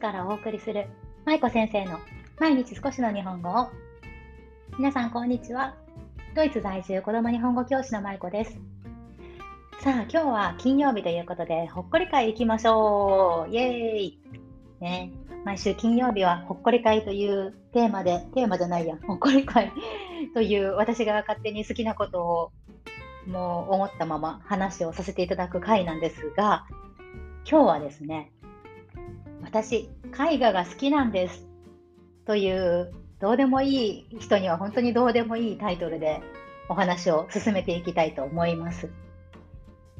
からお送りする舞子先生の毎日少しの日本語を。皆さんこんにちは。ドイツ在住子供日本語教師の舞子です。さあ今日は金曜日ということでほっこり会行きましょう。イエーイ。ね。毎週金曜日はほっこり会というテーマでテーマじゃないや。ほっこり会 という私が勝手に好きなことをもう思ったまま話をさせていただく回なんですが今日はですね私、絵画が好きなんですというどうでもいい人には本当にどうでもいいタイトルでお話を進めていきたいと思います。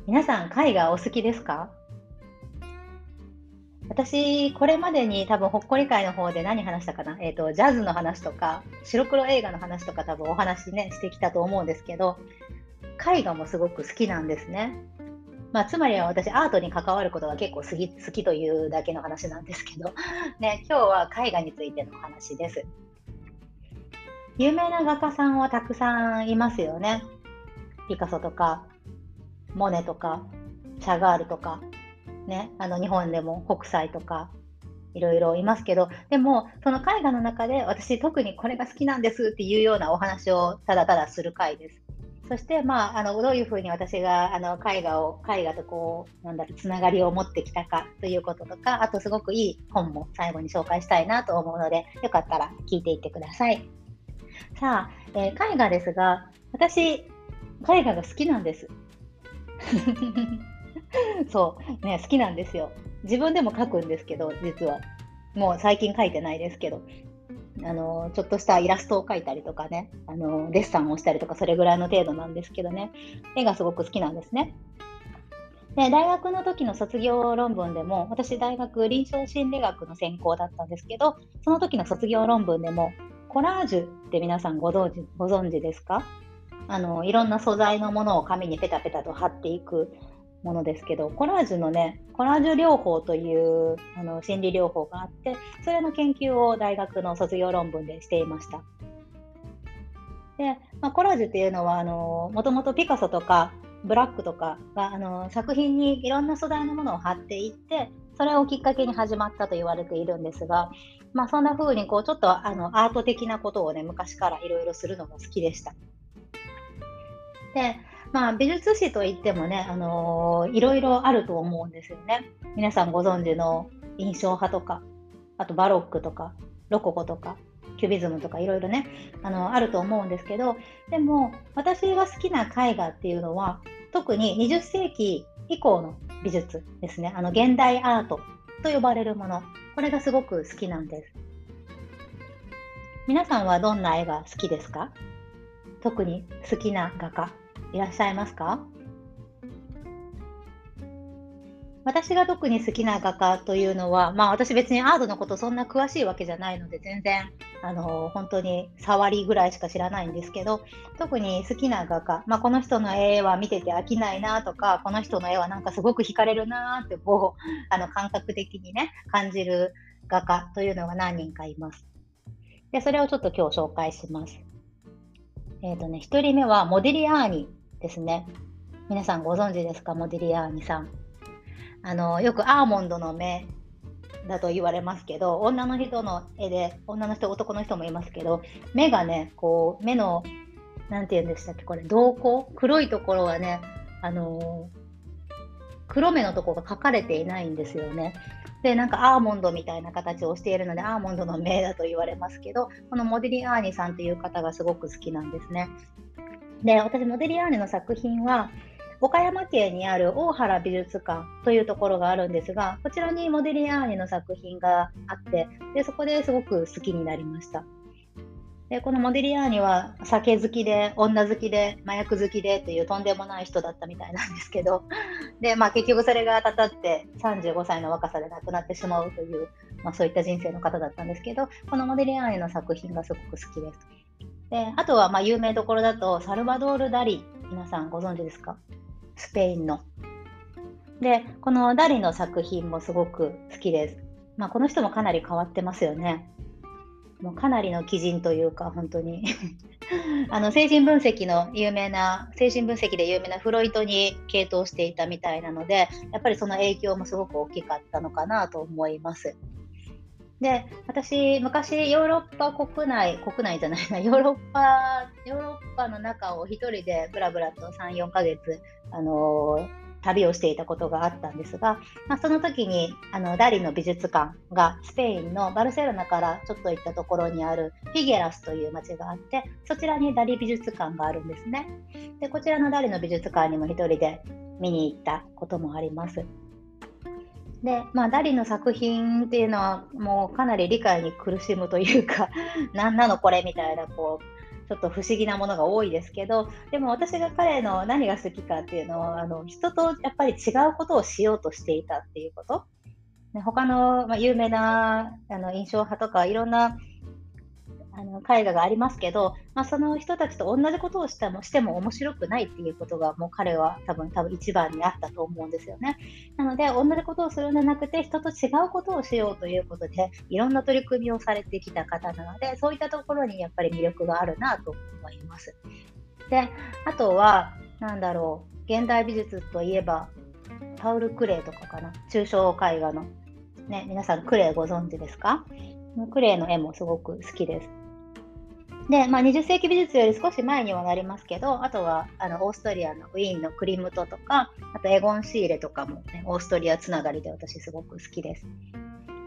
皆さん、絵画お好きですか？私、これまでに多分ほっこり会の方で何話したかな、えーと、ジャズの話とか白黒映画の話とか多分お話ねしてきたと思うんですけど絵画もすごく好きなんですね。まあ、つまりは私アートに関わることが結構好き好きというだけの話なんですけど、ね、今日は絵画についての話です。有名な画家さんはたくさんいますよね。ピカソとか、モネとか、シャガールとか、ね、あの日本でも北斎とか、いろいろいますけど、でも、その絵画の中で私特にこれが好きなんですっていうようなお話をただただする回です。そして、まあ、あのどういうふうに私があの絵画を絵画とこうなんだろうつながりを持ってきたかということとかあとすごくいい本も最後に紹介したいなと思うのでよかったら聞いていってください。さあ、えー、絵画ですが私絵画が好きなんです。そうね好きなんですよ。自分でも描くんですけど実はもう最近描いてないですけどあのちょっとしたイラストを描いたりとかねあのデッサンをしたりとかそれぐらいの程度なんですけどね絵がすごく好きなんですね。で大学の時の卒業論文でも私大学臨床心理学の専攻だったんですけどその時の卒業論文でもコラージュって皆さんご存知ご存知ですか？あのいろんな素材のものを紙にペタペタと貼っていくものですけどコラージュのねコラージュ療法というあの心理療法があってそれの研究を大学の卒業論文でしていました。で、まあ、コラージュっていうのはあのもともとピカソとかブラックとかがあの作品にいろんな素材のものを貼っていってそれをきっかけに始まったと言われているんですが、まあ、そんな風にこうちょっとあのアート的なことをね昔からいろいろするのが好きでした。でまあ、美術史といってもね、あのー、いろいろあると思うんですよね。皆さんご存知の印象派とか、あとバロックとか、ロココとか、キュビズムとかいろいろね、あのあると思うんですけど、でも私が好きな絵画っていうのは、特に20世紀以降の美術ですね、あの現代アートと呼ばれるもの、これがすごく好きなんです。皆さんはどんな絵が好きですか？特に好きな画家いらっしゃいますか？私が特に好きな画家というのは、まあ私別にアートのことそんな詳しいわけじゃないので、全然、あの、本当に触りぐらいしか知らないんですけど、特に好きな画家、まあこの人の絵は見てて飽きないなとか、この人の絵はなんかすごく惹かれるなって、こう、あの、感覚的にね、感じる画家というのが何人かいます。で、それをちょっと今日紹介します。えっ、ー、とね、1人目はモディリアーニですね。皆さんご存知ですか、モディリアーニさん。あのよくアーモンドの目だと言われますけど、女の人の絵で、女の人、男の人もいますけど、目がね、こう、目の、なんて言うんでしたっけ、これ、瞳孔？黒いところはね、あの黒目のとこが描かれていないんですよね。で、なんかアーモンドみたいな形をしているので、アーモンドの目だと言われますけど、このモディリアーニさんという方がすごく好きなんですね。で、私、モデリアーネの作品は、岡山県にある大原美術館というところがあるんですが、こちらにモデリアーニの作品があって、でそこですごく好きになりました。でこのモデリアーニは酒好きで、女好きで、麻薬好きでというとんでもない人だったみたいなんですけど、でまあ、結局それがたたって35歳の若さで亡くなってしまうという、まあ、そういった人生の方だったんですけど、このモデリアーニの作品がすごく好きです。であとはま有名どころだとサルバドール・ダリ皆さんご存知ですか？スペインの。でこのダリの作品もすごく好きです。まあ、この人もかなり変わってますよね。もうかなりの奇人というか本当に あの精神分析の有名な精神分析で有名なフロイトに傾倒していたみたいなのでやっぱりその影響もすごく大きかったのかなと思います。で、私、昔、ヨーロッパ国内、国内じゃないな、ヨーロッパ、ヨーロッパの中を一人でぶらぶらと3、4ヶ月、あのー、旅をしていたことがあったんですが、まあ、その時にあのダリの美術館がスペインのバルセロナからちょっと行ったところにあるフィゲラスという町があってそちらにダリ美術館があるんですね。でこちらのダリの美術館にも一人で見に行ったこともあります。で、まあ、ダリの作品っていうのはもうかなり理解に苦しむというか 何なのこれみたいなこうちょっと不思議なものが多いですけどでも私が彼の何が好きかっていうのはあの人とやっぱり違うことをしようとしていたっていうこと。ね、他の、まあ、有名なあの印象派とかいろんなあの絵画がありますけど、まあ、その人たちと同じことをしてもしても面白くないっていうことがもう彼は多分多分一番にあったと思うんですよね。なので同じことをするんじゃなくて人と違うことをしようということでいろんな取り組みをされてきた方なのでそういったところにやっぱり魅力があるなと思います。であとは何だろう現代美術といえばパウル・クレイとかかな抽象絵画の、ね、皆さんクレイご存知ですか？クレイの絵もすごく好きです。で、まあ、20世紀美術より少し前にはなりますけど、あとはあのオーストリアのウィーンのクリムトとか、あとエゴン・シーレとかも、ね、オーストリアつながりで私すごく好きです。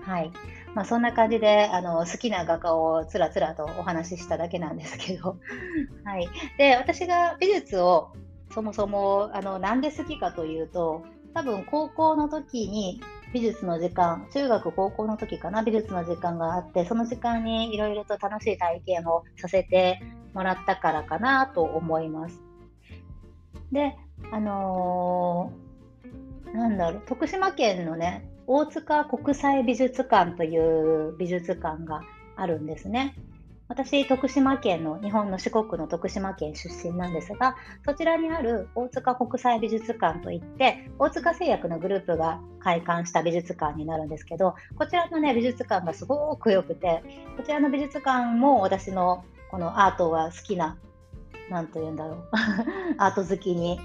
はい。まあ、そんな感じであの好きな画家をつらつらとお話ししただけなんですけど、はい、で私が美術をそもそもあのなんで好きかというと多分高校の時に美術の時間、中学、高校の時かな、美術の時間があって、その時間にいろいろと楽しい体験をさせてもらったからかなと思います。で、あのー、なんだろう、徳島県のね、大塚国際美術館という美術館があるんですね。私、徳島県の、日本の四国の徳島県出身なんですが、そちらにある大塚国際美術館といって、大塚製薬のグループが開館した美術館になるんですけど、こちらのね、美術館がすごく良くて、こちらの美術館も私のこのアートが好きな、なんと言うんだろう、アート好きに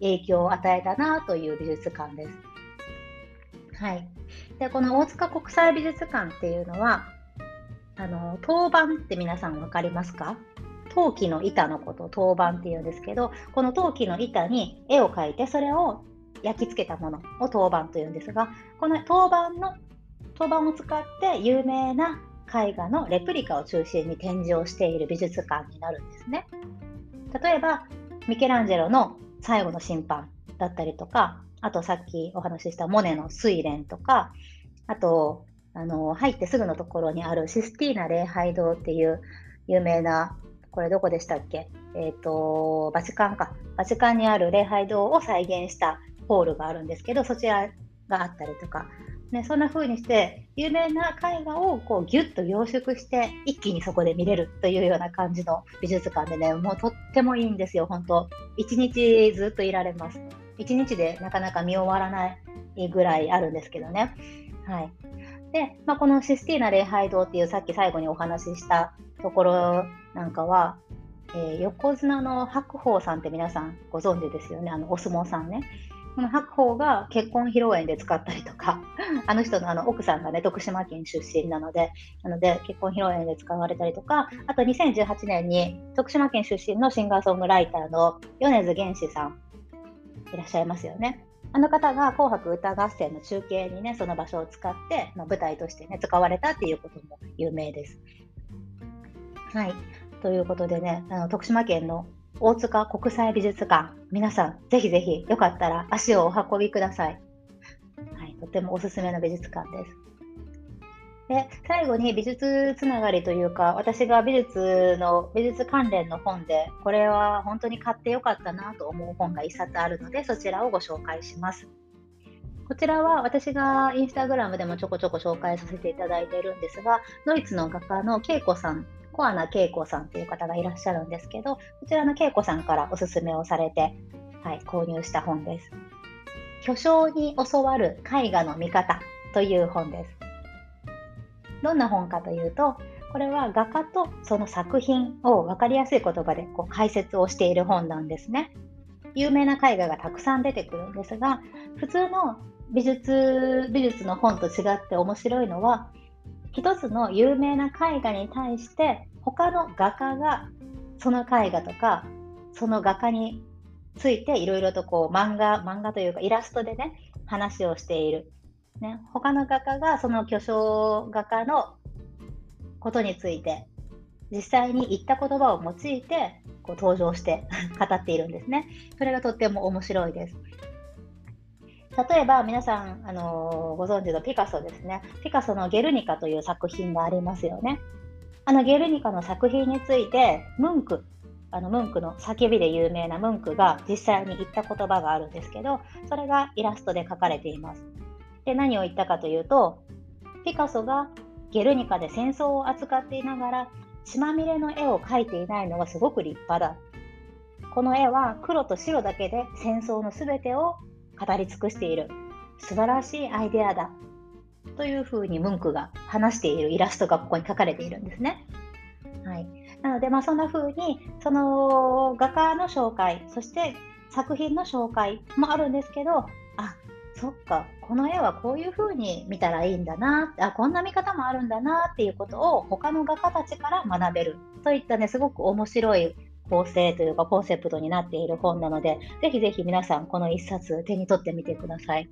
影響を与えたなという美術館です。はい。で、この大塚国際美術館っていうのは、あの陶板って皆さん分かりますか？陶器の板のことを陶板っていうんですけどこの陶器の板に絵を描いてそれを焼き付けたものを陶板というんですがこの陶板の陶板を使って有名な絵画のレプリカを中心に展示をしている美術館になるんですね。例えばミケランジェロの最後の審判だったりとかあとさっきお話ししたモネの睡蓮とかあとあの入ってすぐのところにあるシスティーナ礼拝堂っていう有名な、これどこでしたっけ？えっ、ー、と、バチカンか。バチカンにある礼拝堂を再現したホールがあるんですけど、そちらがあったりとか、ね、そんな風にして有名な絵画をこうギュッと凝縮して一気にそこで見れるというような感じの美術館でねもうとってもいいんですよ。本当一日ずっといられます。一日でなかなか見終わらないぐらいあるんですけどね。はい。で、まあ、このシスティーナ礼拝堂っていうさっき最後にお話ししたところなんかは、えー、横綱の白鵬さんって皆さんご存知ですよね、あのお相撲さんね。この白鵬が結婚披露宴で使ったりとか、あの人のあの奥さんがね、徳島県出身なので、なので結婚披露宴で使われたりとか、あと2018年に徳島県出身のシンガーソングライターの米津玄師さん、いらっしゃいますよね。あの方が紅白歌合戦の中継にね、その場所を使って、まあ、舞台としてね、使われたっていうことも有名です。はい。ということでね、あの徳島県の大塚国際美術館、皆さん、ぜひぜひよかったら足をお運びください。はい、とてもおすすめの美術館です。で最後に美術つながりというか私が美術の美術関連の本でこれは本当に買ってよかったなと思う本が1冊あるのでそちらをご紹介します。こちらは私がインスタグラムでもちょこちょこ紹介させていただいているんですがドイツの画家の恵子さんコアナ恵子さんという方がいらっしゃるんですけどこちらの恵子さんからおすすめをされて、はい、購入した本です。巨匠に教わる絵画の見方という本です。どんな本かというとこれは画家とその作品を分かりやすい言葉でこう解説をしている本なんですね。有名な絵画がたくさん出てくるんですが普通の美術美術の本と違って面白いのは一つの有名な絵画に対して他の画家がその絵画とかその画家についていろいろとこう漫画漫画というかイラストでね話をしている、ね、他の画家がその巨匠画家のことについて実際に言った言葉を用いてこう登場して 語っているんですね。それがとっても面白いです。例えば皆さん、あのー、ご存知のピカソですね。ピカソのゲルニカという作品がありますよね。あのゲルニカの作品について、ムンク、あのムンクの叫びで有名なムンクが実際に言った言葉があるんですけど、それがイラストで書かれています。で、何を言ったかというと、ピカソがゲルニカで戦争を扱っていながら血まみれの絵を描いていないのがすごく立派だ。この絵は黒と白だけで戦争の全てを語り尽くしている。素晴らしいアイデアだ。というふうにムンクが話しているイラストがここに書かれているんですね。はい、なので、まあ、そんな風にその画家の紹介そして作品の紹介もあるんですけどそっかこの絵はこういう風に見たらいいんだなあこんな見方もあるんだなっていうことを他の画家たちから学べるといったねすごく面白い構成というかコンセプトになっている本なのでぜひぜひ皆さんこの一冊手に取ってみてください。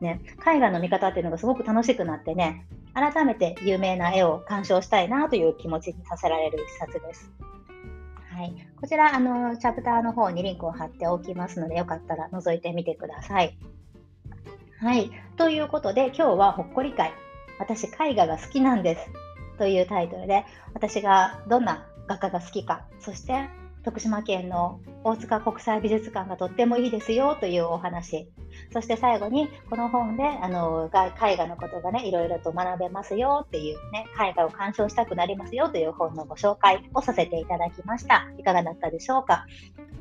ね、絵画の見方っていうのがすごく楽しくなってね改めて有名な絵を鑑賞したいなという気持ちにさせられる一冊です。はい、こちらあのチャプターの方にリンクを貼っておきますのでよかったら覗いてみてください。はい。ということで、今日はほっこり会。私、絵画が好きなんです。というタイトルで、私がどんな画家が好きか、そして徳島県の大塚国際美術館がとってもいいですよというお話。そして最後に、この本であの絵画のことがね、いろいろと学べますよっていうね、絵画を鑑賞したくなりますよという本のご紹介をさせていただきました。いかがだったでしょうか。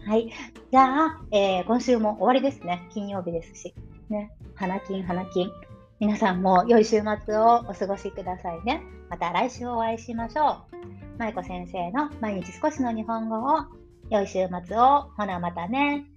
はい。じゃあ、えー、今週も終わりですね。金曜日ですし。ね、花金、花金。皆さんも良い週末をお過ごしくださいね。また来週お会いしましょう。まいこ先生の毎日少しの日本語を良い週末を。ほなまたね。